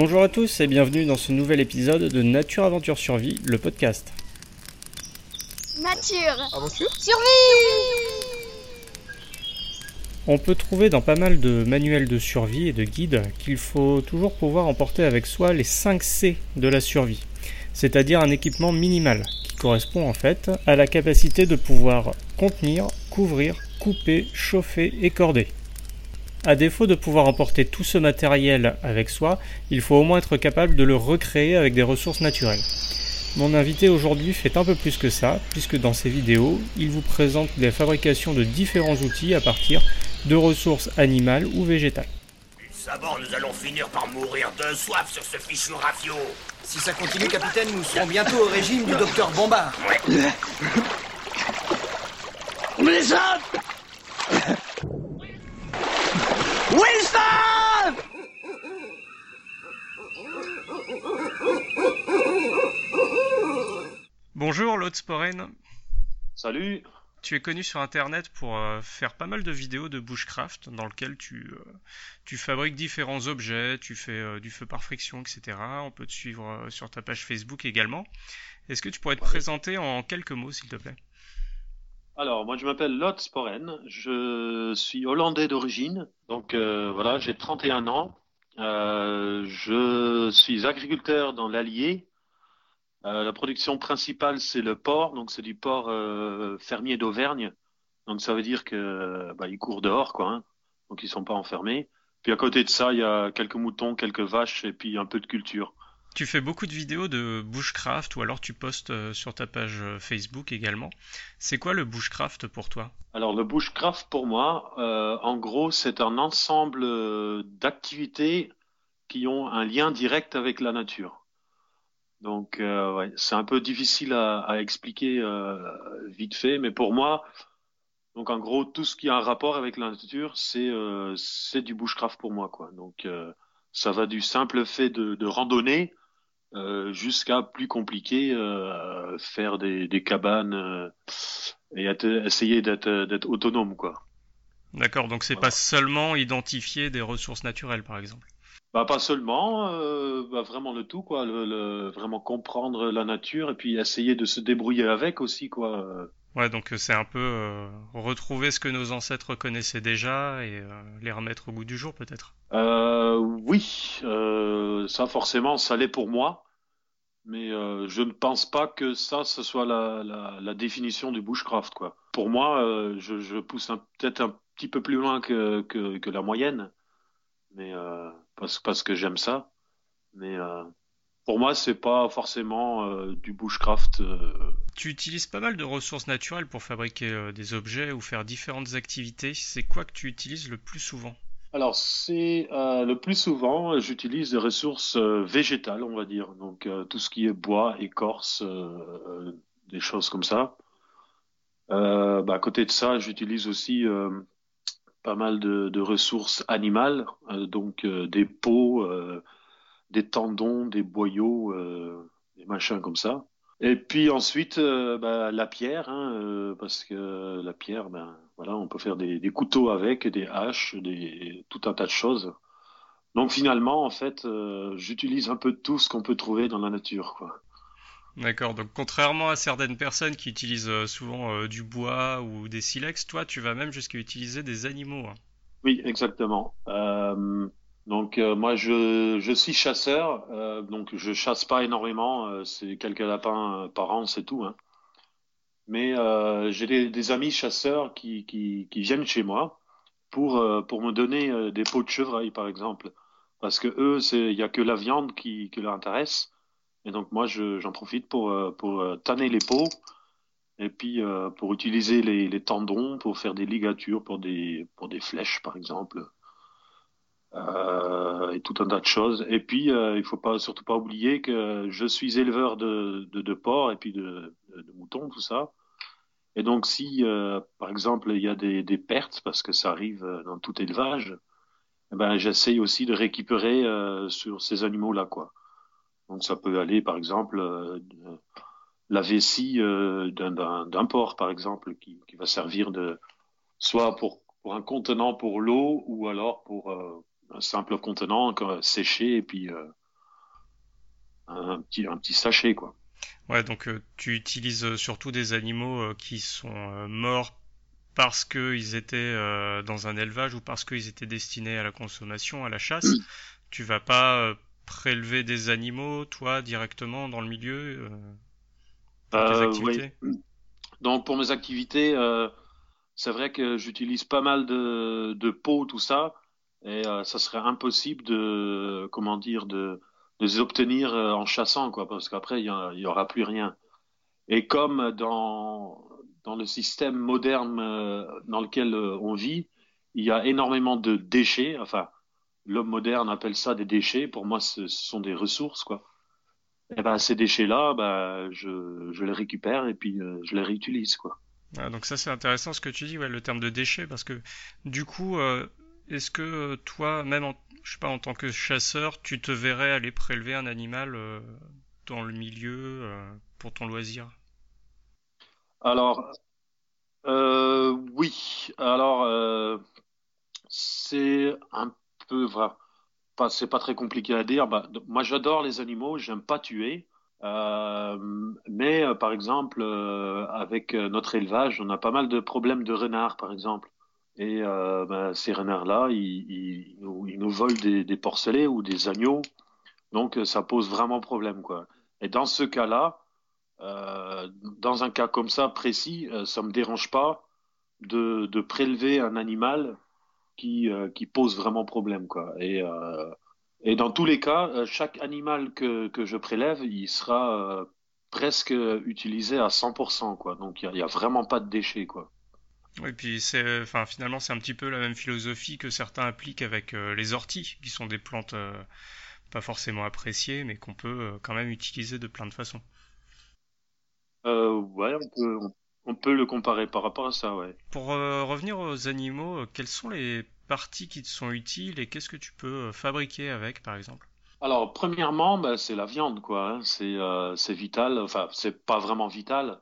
Bonjour à tous et bienvenue dans ce nouvel épisode de Nature Aventure Survie, le podcast. Nature Aventure? Survie On peut trouver dans pas mal de manuels de survie et de guides qu'il faut toujours pouvoir emporter avec soi les 5 C de la survie, c'est-à-dire un équipement minimal qui correspond en fait à la capacité de pouvoir contenir, couvrir, couper, chauffer et corder. À défaut de pouvoir emporter tout ce matériel avec soi, il faut au moins être capable de le recréer avec des ressources naturelles. Mon invité aujourd'hui fait un peu plus que ça, puisque dans ses vidéos, il vous présente la fabrication de différents outils à partir de ressources animales ou végétales. D'abord, nous allons finir par mourir de soif sur ce fichu rafio. Si ça continue, capitaine, nous serons bientôt au régime du docteur Bombard. Wilson Wilson Bonjour Lotz Sporen, Salut. tu es connu sur internet pour euh, faire pas mal de vidéos de bushcraft dans lesquelles tu, euh, tu fabriques différents objets, tu fais euh, du feu par friction, etc. On peut te suivre euh, sur ta page Facebook également. Est-ce que tu pourrais te présenter en quelques mots s'il te plaît? Alors, moi, je m'appelle Lot Sporen. Je suis hollandais d'origine. Donc, euh, voilà, j'ai 31 ans. Euh, je suis agriculteur dans l'Allier. Euh, la production principale, c'est le porc. Donc, c'est du porc fermier d'Auvergne. Donc, ça veut dire que bah, ils courent dehors, quoi. hein. Donc, ils sont pas enfermés. Puis, à côté de ça, il y a quelques moutons, quelques vaches et puis un peu de culture. Tu fais beaucoup de vidéos de bushcraft ou alors tu postes euh, sur ta page euh, Facebook également. C'est quoi le bushcraft pour toi? Alors le bushcraft pour moi, euh, en gros, c'est un ensemble d'activités qui ont un lien direct avec la nature. Donc c'est un peu difficile à, expliquer vite fait, mais pour moi, donc en gros tout ce qui a un rapport avec la nature, c'est c'est du bushcraft pour moi quoi. Donc ça va du simple fait de, de randonner euh, jusqu'à plus compliqué, euh, faire des, des cabanes euh, et essayer d'être autonome quoi. D'accord, donc c'est Voilà. pas seulement identifier des ressources naturelles par exemple. Bah pas seulement, euh, bah, vraiment le tout quoi, le, le- vraiment comprendre la nature et puis essayer de se débrouiller avec aussi quoi. Ouais, donc euh, c'est un peu euh, retrouver ce que nos ancêtres connaissaient déjà et euh, les remettre au goût du jour peut-être. Oui, ça forcément, ça l'est pour moi, mais je ne pense pas que ça, ce soit la, définition du bushcraft, quoi. Pour moi, je, pousse peut-être un petit peu plus loin que, la moyenne, mais parce, parce que j'aime ça. Mais pour moi, c'est pas forcément euh, du bushcraft. euh, Tu utilises pas mal de ressources naturelles pour fabriquer euh, des objets ou faire différentes activités. C'est quoi que tu utilises le plus souvent? Alors, c'est le plus souvent, j'utilise des ressources végétales, on va dire. Donc, tout ce qui est bois, écorce, des choses comme ça. Bah, à côté de ça, j'utilise aussi pas mal de, de ressources animales, donc des peaux, des tendons, des boyaux, euh, des machins comme ça. Et puis ensuite, euh, bah, la pierre, hein, euh, parce que la pierre, ben voilà, on peut faire des, des couteaux avec, des haches, des tout un tas de choses. Donc finalement, en fait, euh, j'utilise un peu de tout ce qu'on peut trouver dans la nature, quoi. D'accord, donc contrairement à certaines personnes qui utilisent souvent du bois ou des silex, toi tu vas même jusqu'à utiliser des animaux. hein. Oui, exactement. Donc euh, moi, je, je suis chasseur, euh, donc je chasse pas énormément, euh, c'est quelques lapins par an, c'est tout, hein. Mais j'ai des, amis chasseurs qui, qui, viennent chez moi pour, pour me donner des peaux de chevreuil, par exemple. Parce que eux, c'est, il y a que la viande qui, qui leur intéresse. Et donc moi, je, j'en profite pour, pour tanner les peaux et puis pour utiliser les, les tendons pour faire des ligatures pour des, pour des flèches, par exemple. Euh, et tout un tas de choses. Et puis, euh, il faut pas surtout pas oublier que je suis éleveur de, de, de porcs et puis de, de, moutons, tout ça. Et donc, si, euh, par exemple, il y a des, pertes, parce que ça arrive dans tout élevage, eh ben, j'essaye aussi de récupérer sur ces animaux-là, quoi. Donc, ça peut aller, par exemple, la vessie d'un- porc, par exemple, qui, qui va servir de soit pour, pour un contenant pour l'eau ou alors pour un simple contenant quoi, séché et puis euh, un petit, un petit sachet, quoi. Ouais, donc tu utilises surtout des animaux qui sont morts parce qu'ils étaient dans un élevage ou parce qu'ils étaient destinés à la consommation, à la chasse. Tu vas pas prélever des animaux, toi, directement dans le milieu pour tes activités Donc pour mes activités, c'est vrai que j'utilise pas mal de, de peau, tout ça, et euh, ça serait impossible de, comment dire, de, de les obtenir euh, en chassant, quoi, parce qu'après il y, aura plus rien. Et comme dans dans le système moderne euh, dans lequel on vit, il y a énormément de déchets. Enfin, l'homme moderne appelle ça des déchets. Pour moi, ce, sont des ressources, quoi. Et ben ces déchets-là, ben, je, je les récupère et puis je les réutilise, quoi. Ah, donc ça c'est intéressant ce que tu dis, le terme de déchet, parce que du coup, est-ce que euh, toi, même en, je sais pas, en tant que chasseur, tu te verrais aller prélever un animal euh, dans le milieu pour ton loisir? Alors, oui. Alors, c'est un peu, c'est pas très compliqué à dire. Bah, moi, j'adore les animaux, j'aime pas tuer. Euh, mais euh, par exemple, euh, avec notre élevage, on a pas mal de problèmes de renards, par exemple. Et ben, ces renards-là, ils, nous, volent des, des, porcelets ou des agneaux. Donc ça pose vraiment problème, quoi. Et dans ce cas-là, euh, dans un cas comme ça précis, ça me dérange pas de, prélever un animal qui, pose vraiment problème, quoi. Et dans tous les cas, euh, chaque animal que, je prélève, il sera euh, presque utilisé à 100%, quoi. Donc il n'y a, a, vraiment pas de déchets, quoi. Oui, puis c'est, enfin, finalement, c'est un petit peu la même philosophie que certains appliquent avec euh, les orties, qui sont des plantes pas forcément appréciées, mais qu'on peut quand même utiliser de plein de façons. Euh, ouais, on peut, on peut le comparer par rapport à ça, ouais. Pour revenir aux animaux, quels sont les parties qui te sont utiles et qu'est-ce que tu peux euh, fabriquer avec, par exemple? Alors, premièrement, bah, c'est la viande, quoi. Hein. C'est euh, c'est vital. Enfin, c'est pas vraiment vital.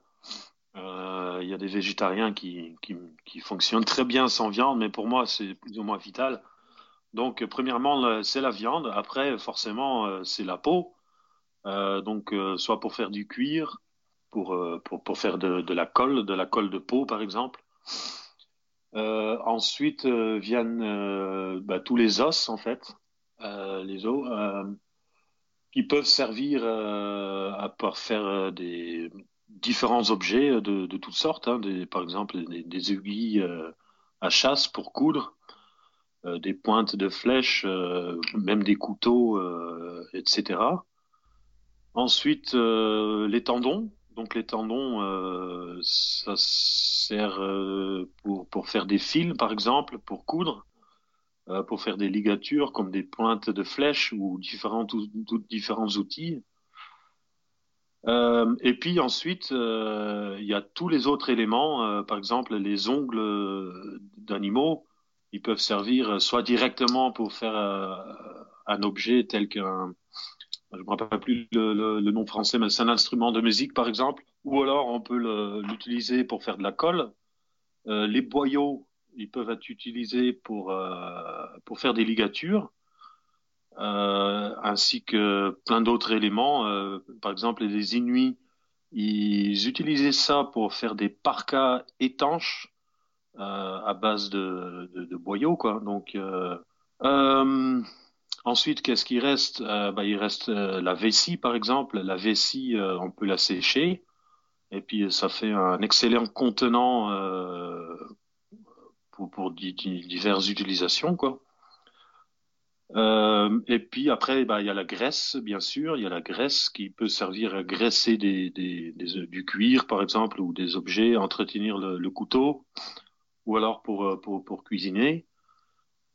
Euh, il y a des végétariens qui, qui, qui, fonctionnent très bien sans viande, mais pour moi, c'est plus ou moins vital. Donc, premièrement, c'est la viande. Après, forcément, c'est la peau. donc, soit pour faire du cuir, pour, pour, pour faire de, la colle, de la colle de peau, par exemple. Euh, ensuite euh, viennent euh, bah, tous les os, en fait, les os, qui peuvent servir à pouvoir faire des différents objets de, de toutes sortes, hein, par exemple des, aiguilles à chasse pour coudre, des pointes de flèches, même des couteaux, etc. Ensuite, les tendons, donc les tendons, euh, ça sert euh, pour, faire des fils, par exemple, pour coudre, euh, pour faire des ligatures comme des pointes de flèches ou différents, différents outils. Et puis ensuite, il y a tous les autres éléments, par exemple les ongles d'animaux, ils peuvent servir soit directement pour faire un objet tel qu'un je me rappelle plus le, le, nom français, mais c'est un instrument de musique par exemple, ou alors on peut l'utiliser pour faire de la colle. Euh, les boyaux, ils peuvent être utilisés pour euh, pour faire des ligatures, euh, ainsi que plein d'autres éléments. Euh, par exemple, les Inuits, ils utilisaient ça pour faire des parkas étanches euh, à base de, de, de, boyaux, quoi. Donc euh, Ensuite, qu'est-ce qui reste? Euh, bah, Il reste euh, la vessie, par exemple. La vessie, euh, on peut la sécher. Et puis, ça fait un excellent contenant pour, pour diverses utilisations. Quoi. Et puis après, bah, il y a la graisse, bien sûr. Il y a la graisse qui peut servir à graisser des, des, des, du cuir, par exemple, ou des objets, entretenir le, le couteau, ou alors pour, pour, pour cuisiner.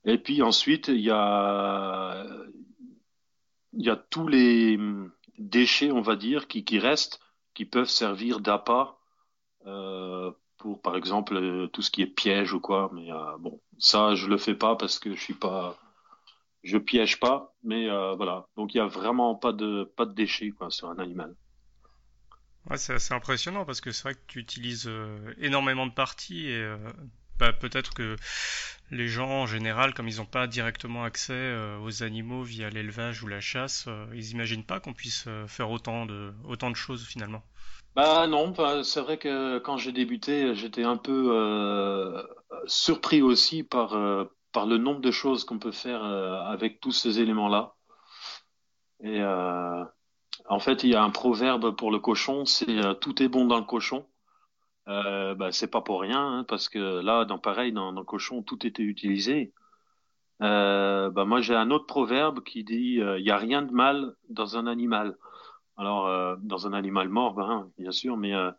Et puis ensuite, il y a, y a tous les déchets, on va dire, qui, qui restent, qui peuvent servir d'appât euh, pour, par exemple, tout ce qui est piège ou quoi. Mais euh, bon, ça, je le fais pas parce que je suis pas, je piège pas. Mais euh, voilà, donc il y a vraiment pas de pas de déchets quoi sur un animal. Ouais, c'est assez impressionnant parce que c'est vrai que tu utilises euh, énormément de parties et euh, bah, peut-être que les gens en général, comme ils n'ont pas directement accès euh, aux animaux via l'élevage ou la chasse, ils imaginent pas qu'on puisse faire autant de, autant de choses finalement. Bah non, c'est vrai que quand j'ai débuté, j'étais un peu surpris aussi par, par le nombre de choses qu'on peut faire avec tous ces éléments-là. Et en fait, il y a un proverbe pour le cochon, c'est tout est bon dans le cochon. Euh, bah, c'est pas pour rien, hein, parce que là, dans pareil, dans, dans Cochon, tout était utilisé. Euh, bah, moi, j'ai un autre proverbe qui dit il euh, y a rien de mal dans un animal. Alors, euh, dans un animal mort, ben, bien sûr, mais euh,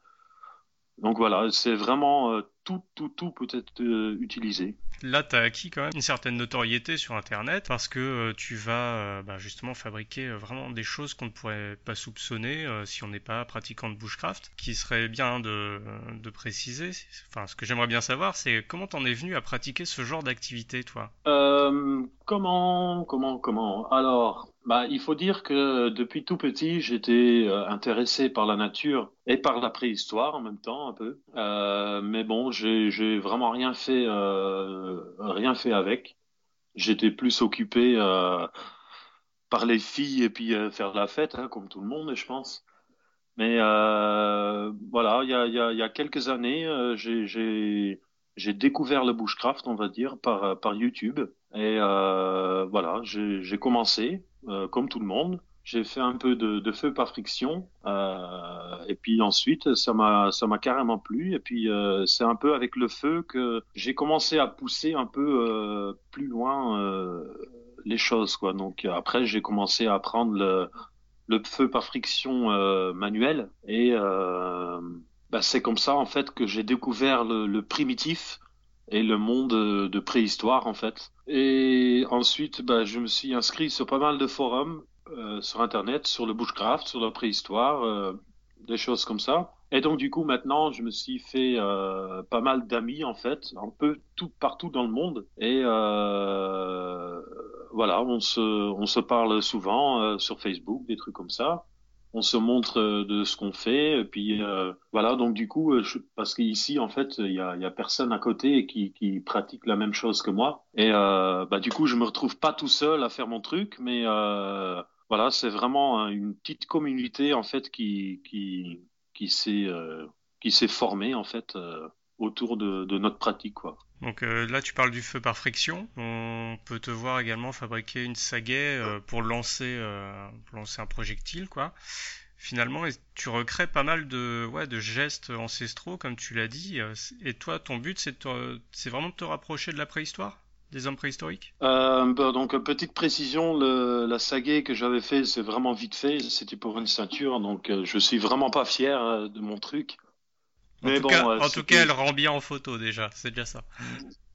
donc voilà, c'est vraiment tout, tout, tout peut être utilisé là, tu as acquis quand même une certaine notoriété sur Internet parce que euh, tu vas euh, bah, justement fabriquer euh, vraiment des choses qu'on ne pourrait pas soupçonner si on n'est pas pratiquant de bushcraft. Qui serait bien de, de préciser, enfin, ce que j'aimerais bien savoir, c'est comment t'en es venu à pratiquer ce genre d'activité, toi? Comment, comment, comment? Alors, bah, il faut dire que depuis tout petit, j'étais euh, intéressé par la nature et par la préhistoire en même temps un peu. Euh, mais bon, j'ai vraiment rien fait, euh, rien fait avec. J'étais plus occupé euh, par les filles et puis euh, faire la fête, hein, comme tout le monde, je pense. Mais voilà, il y a, y, y a, quelques années, j'ai j'ai découvert le bushcraft, on va dire, par, par YouTube. Et euh, voilà, j'ai commencé, euh, comme tout le monde. J'ai fait un peu de, de feu par friction. Euh, et puis ensuite, ça m'a ça m'a carrément plu. Et puis euh, c'est un peu avec le feu que j'ai commencé à pousser un peu euh, plus loin euh, les choses. quoi. Donc après, j'ai commencé à apprendre le, le feu par friction manuel. Et bah, c'est comme ça en fait que j'ai découvert le, le, primitif et le monde de préhistoire en fait. Et ensuite, bah, je me suis inscrit sur pas mal de forums euh, sur internet, sur le bushcraft, sur la préhistoire, euh, des choses comme ça. Et donc du coup maintenant, je me suis fait euh, pas mal d'amis en fait, un peu tout partout dans le monde. Et euh, voilà, on se on se parle souvent euh, sur Facebook, des trucs comme ça on se montre euh, de ce qu'on fait et puis euh, voilà donc du coup euh, je, parce qu'ici en fait il y a, y a, personne à côté qui, qui pratique la même chose que moi et euh, bah du coup je me retrouve pas tout seul à faire mon truc mais euh, voilà c'est vraiment une petite communauté en fait qui qui qui s'est qui s'est formée en fait autour de, de, notre pratique quoi. Donc euh, là, tu parles du feu par friction. On peut te voir également fabriquer une sagaie euh, pour lancer, euh, pour lancer un projectile, quoi. Finalement, tu recrées pas mal de, ouais, de gestes ancestraux, comme tu l'as dit. Et toi, ton but, c'est, vraiment de te rapprocher de la préhistoire, des hommes préhistoriques? Bah, donc petite précision, le, la sagaie que j'avais fait, c'est vraiment vite fait. C'était pour une ceinture, donc je suis vraiment pas fier de mon truc. En mais tout, bon, cas, en tout cas, elle rend bien en photo déjà, c'est déjà ça.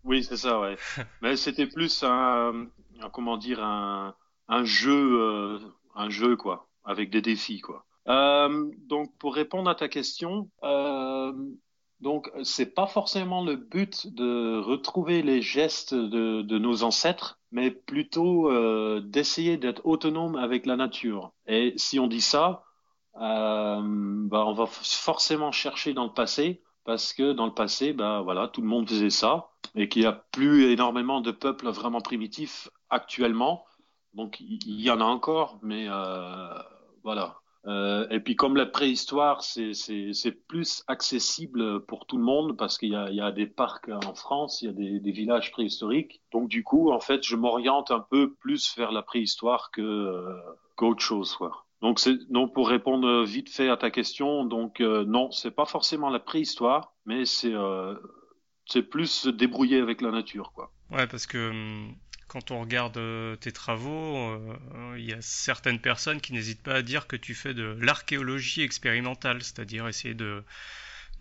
Oui, c'est ça, ouais. mais c'était plus un, un, comment dire, un, un jeu, euh, un jeu quoi, avec des défis quoi. Euh, donc pour répondre à ta question, euh, donc c'est pas forcément le but de retrouver les gestes de, de nos ancêtres, mais plutôt euh, d'essayer d'être autonome avec la nature. Et si on dit ça, euh, bah, on va forcément chercher dans le passé parce que dans le passé, bah voilà, tout le monde faisait ça et qu'il n'y a plus énormément de peuples vraiment primitifs actuellement. Donc il y en a encore, mais euh, voilà. Euh, et puis comme la préhistoire, c'est plus accessible pour tout le monde parce qu'il y, y a, des parcs en France, il y a des, des, villages préhistoriques. Donc du coup, en fait, je m'oriente un peu plus vers la préhistoire que euh, qu'autre chose. Quoi. Donc, donc pour répondre vite fait à ta question, donc euh, non, c'est pas forcément la préhistoire, mais c'est euh, c'est plus se débrouiller avec la nature, quoi. Ouais, parce que hum, quand on regarde euh, tes travaux, il y a certaines personnes qui n'hésitent pas à dire que tu fais de l'archéologie expérimentale, c'est-à-dire essayer de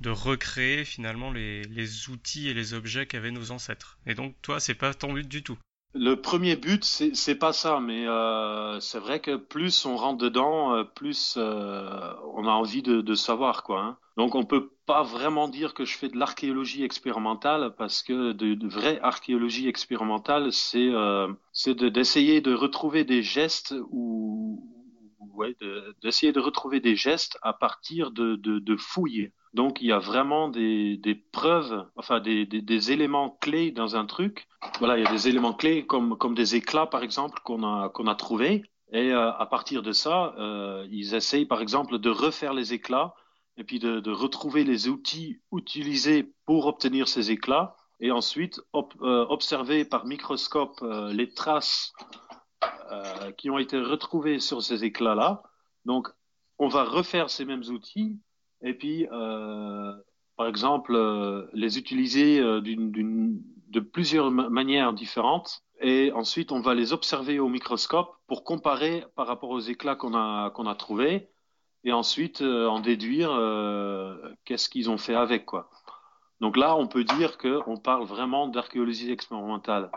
de recréer finalement les, les outils et les objets qu'avaient nos ancêtres. Et donc toi, c'est pas ton but du tout. Le premier but, c'est pas ça, mais euh, c'est vrai que plus on rentre dedans, euh, plus euh, on a envie de, de savoir, quoi. Hein. Donc on peut pas vraiment dire que je fais de l'archéologie expérimentale parce que de, de vraie archéologie expérimentale, c'est euh, c'est d'essayer de, retrouver des gestes ou d'essayer de, retrouver des gestes à partir de, de, fouilles. Donc il y a vraiment des, des preuves, enfin des, des, éléments clés dans un truc. Voilà, il y a des éléments clés comme, comme des éclats par exemple qu'on a, a trouvés. Et euh, à partir de ça, euh, ils essayent par exemple de refaire les éclats et puis de, retrouver les outils utilisés pour obtenir ces éclats et ensuite euh, observer par microscope les traces euh, qui ont été retrouvées sur ces éclats-là. Donc on va refaire ces mêmes outils et puis, euh, par exemple, euh, les utiliser de plusieurs manières différentes. Et ensuite, on va les observer au microscope pour comparer par rapport aux éclats qu'on a, qu'on trouvés. Et ensuite, en déduire qu'est-ce qu'ils ont fait avec. quoi. Donc là, on peut dire qu'on parle vraiment d'archéologie expérimentale.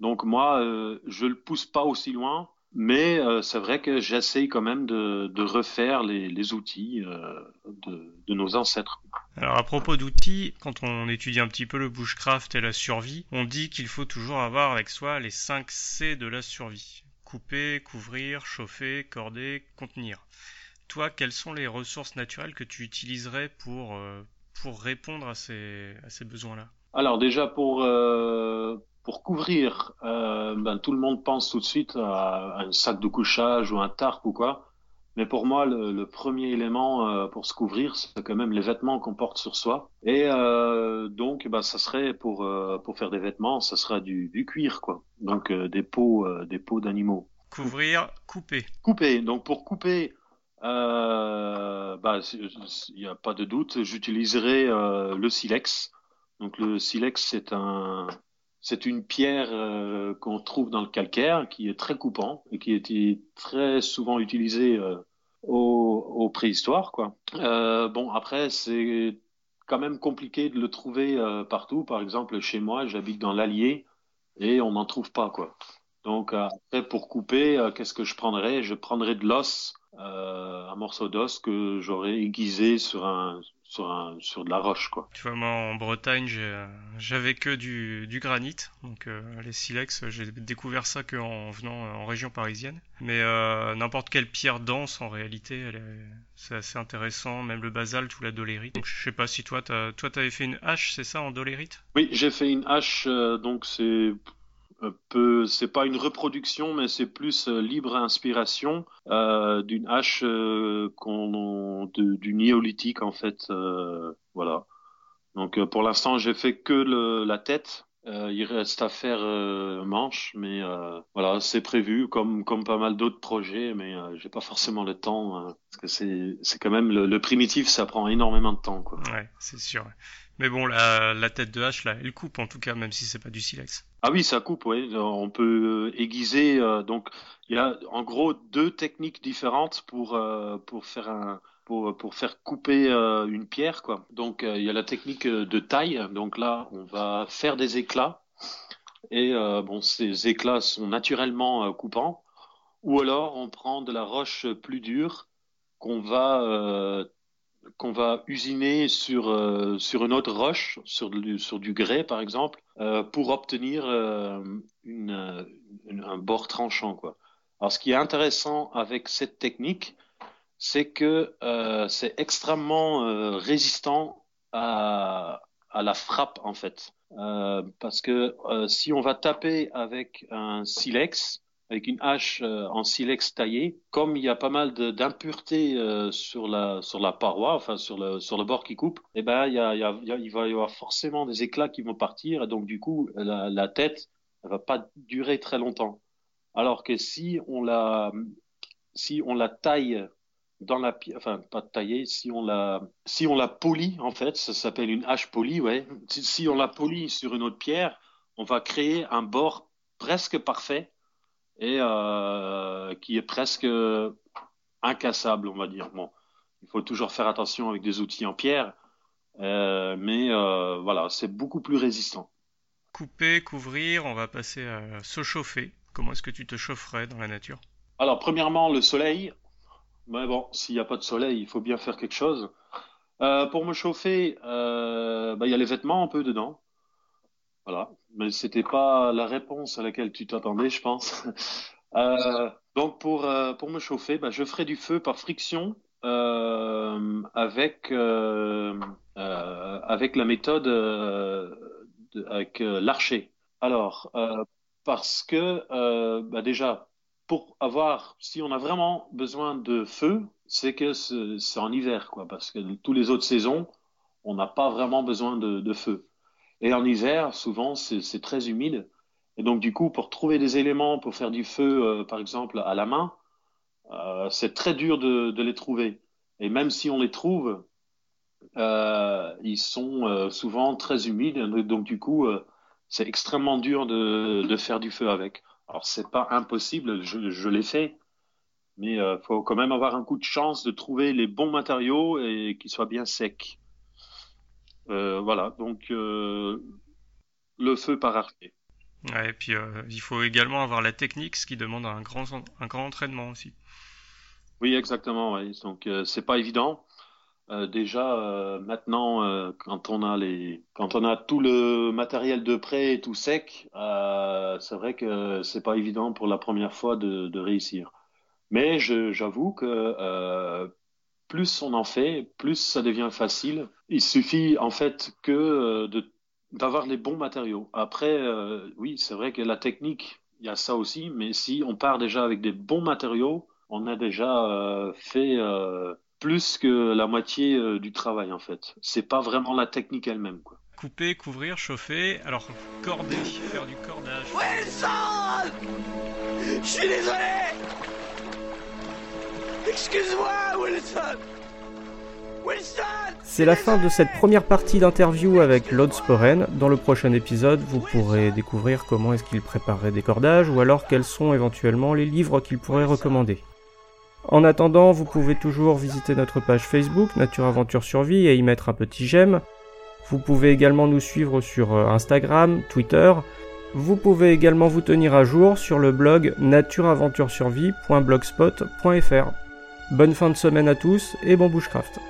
Donc moi, je ne le pousse pas aussi loin mais euh, c'est vrai que j'essaye quand même de, de refaire les, les outils euh, de, de, nos ancêtres. Alors à propos d'outils, quand on étudie un petit peu le bushcraft et la survie, on dit qu'il faut toujours avoir avec soi les 5 C de la survie. Couper, couvrir, chauffer, corder, contenir. Toi, quelles sont les ressources naturelles que tu utiliserais pour, euh, pour répondre à ces, à ces besoins-là? Alors déjà pour, euh, pour couvrir, euh, ben, tout le monde pense tout de suite à, un sac de couchage ou un tarp ou quoi. Mais pour moi, le, le premier élément euh, pour se couvrir, c'est quand même les vêtements qu'on porte sur soi. Et euh, donc, ben, ça serait pour euh, pour faire des vêtements, ça sera du, du cuir, quoi. Donc euh, des peaux, des peaux d'animaux. Couvrir, couper. Couper. Donc pour couper, il ben, n'y a pas de doute, j'utiliserai le silex. Donc le silex, c'est un c'est une pierre euh, qu'on trouve dans le calcaire qui est très coupant et qui était très souvent utilisée euh, au, préhistoire. Euh, bon, après, c'est quand même compliqué de le trouver partout. Par exemple, chez moi, j'habite dans l'Allier et on n'en trouve pas. quoi. Donc, après, pour couper, qu'est-ce que je prendrais? Je prendrais de l'os, un morceau d'os que j'aurais aiguisé sur un, sur, un, sur de la roche. Quoi. Tu vois, moi en Bretagne, j'avais que du, du granit, donc euh, les silex, j'ai découvert ça qu'en venant euh, en région parisienne. Mais euh, n'importe quelle pierre dense, en réalité, c'est assez intéressant, même le basalte ou la dolérite. Donc je sais pas si toi, as, toi, t'avais fait une hache, c'est ça, en dolérite? Oui, j'ai fait une hache, euh, donc c'est peu, c'est pas une reproduction, mais c'est plus euh, libre inspiration euh, d'une hache euh, du néolithique en fait, euh, voilà. Donc pour l'instant, j'ai fait que la tête. il reste à faire manche, mais voilà, c'est prévu comme comme pas mal d'autres projets, mais j'ai pas forcément le temps parce que c'est c'est quand même le, le, primitif, ça prend énormément de temps quoi. Ouais, c'est sûr. Mais bon, la, la tête de hache, là, elle coupe en tout cas, même si c'est pas du silex. Ah oui, ça coupe, oui. On peut aiguiser. Euh, donc, il y a en gros deux techniques différentes pour euh, pour faire un pour pour faire couper euh, une pierre, quoi. Donc, il y a la technique de taille. Donc là, on va faire des éclats. Et bon, ces éclats sont naturellement coupants. Ou alors, on prend de la roche plus dure qu'on va qu'on va usiner sur euh, sur une autre roche, sur du, sur du grès par exemple, euh, pour obtenir euh, un bord tranchant quoi. Alors ce qui est intéressant avec cette technique, c'est que c'est extrêmement résistant à à la frappe en fait, parce que si on va taper avec un silex, avec une hache euh, en silex taillé, comme il y a pas mal d'impuretés euh, sur la sur la paroi, enfin sur le sur le bord qui coupe, eh ben il y a, il, y a, il va y avoir forcément des éclats qui vont partir et donc du coup la, la tête elle va pas durer très longtemps. Alors que si on la si on la taille dans la enfin pas taillée, si on la si on la polie en fait, ça s'appelle une hache polie, ouais. Si on la polie sur une autre pierre, on va créer un bord presque parfait et euh, qui est presque incassable, on va dire. Bon, il faut toujours faire attention avec des outils en pierre, euh, mais euh, voilà, c'est beaucoup plus résistant. Couper, couvrir, on va passer à se chauffer. Comment est-ce que tu te chaufferais dans la nature? Alors, premièrement, le soleil. Mais bon, s'il n'y a pas de soleil, il faut bien faire quelque chose. Euh, pour me chauffer, euh, bah, il y a les vêtements un peu dedans. Voilà, mais c'était pas la réponse à laquelle tu t'attendais, je pense. Euh, Donc pour, euh, pour me chauffer, bah, je ferai du feu par friction euh, avec, avec la méthode de- avec l'archer. Alors, parce que bah, déjà, pour avoir, si on a vraiment besoin de feu, c'est que c'est en hiver, quoi, parce que tous les autres saisons, on n'a pas vraiment besoin de feu. Et en hiver, souvent, c'est très humide. Et donc, du coup, pour trouver des éléments pour faire du feu, euh, par exemple, à la main, euh, c'est très dur de, les trouver. Et même si on les trouve, euh, ils sont souvent très humides. Donc, du coup, c'est extrêmement dur de, de faire du feu avec. Alors, c'est pas impossible, je, je l'ai fait, mais il faut quand même avoir un coup de chance de trouver les bons matériaux et qu'ils soient bien secs. Euh, voilà, donc euh, le feu par archer. Ouais, et puis euh, il faut également avoir la technique, ce qui demande un grand, un grand entraînement aussi. Oui, exactement. Oui. Donc, c'est pas évident. Euh, déjà, euh, maintenant, euh, quand on a les, quand on a tout le matériel de prêt et tout sec, c'est vrai que c'est pas évident pour la première fois de, de réussir. Mais j'avoue que plus on en fait, plus ça devient facile. Il suffit en fait que euh, de d'avoir les bons matériaux. Après, euh, oui, c'est vrai que la technique, il y a ça aussi, mais si on part déjà avec des bons matériaux, on a déjà euh, fait euh, plus que la moitié euh, du travail en fait. C'est pas vraiment la technique elle-même, quoi. Couper, couvrir, chauffer, alors corder, faire du cordage. Wilson Je suis désolé Excuse-moi, Wilson C'est la fin de cette première partie d'interview avec Lod Sporen. Dans le prochain épisode, vous pourrez découvrir comment est-ce qu'il préparerait des cordages ou alors quels sont éventuellement les livres qu'il pourrait recommander. En attendant, vous pouvez toujours visiter notre page Facebook Nature Aventure Survie et y mettre un petit j'aime. Vous pouvez également nous suivre sur euh, Instagram, Twitter. Vous pouvez également vous tenir à jour sur le blog natureaventuresurvie.blogspot.fr. Bonne fin de semaine à tous et bon bushcraft.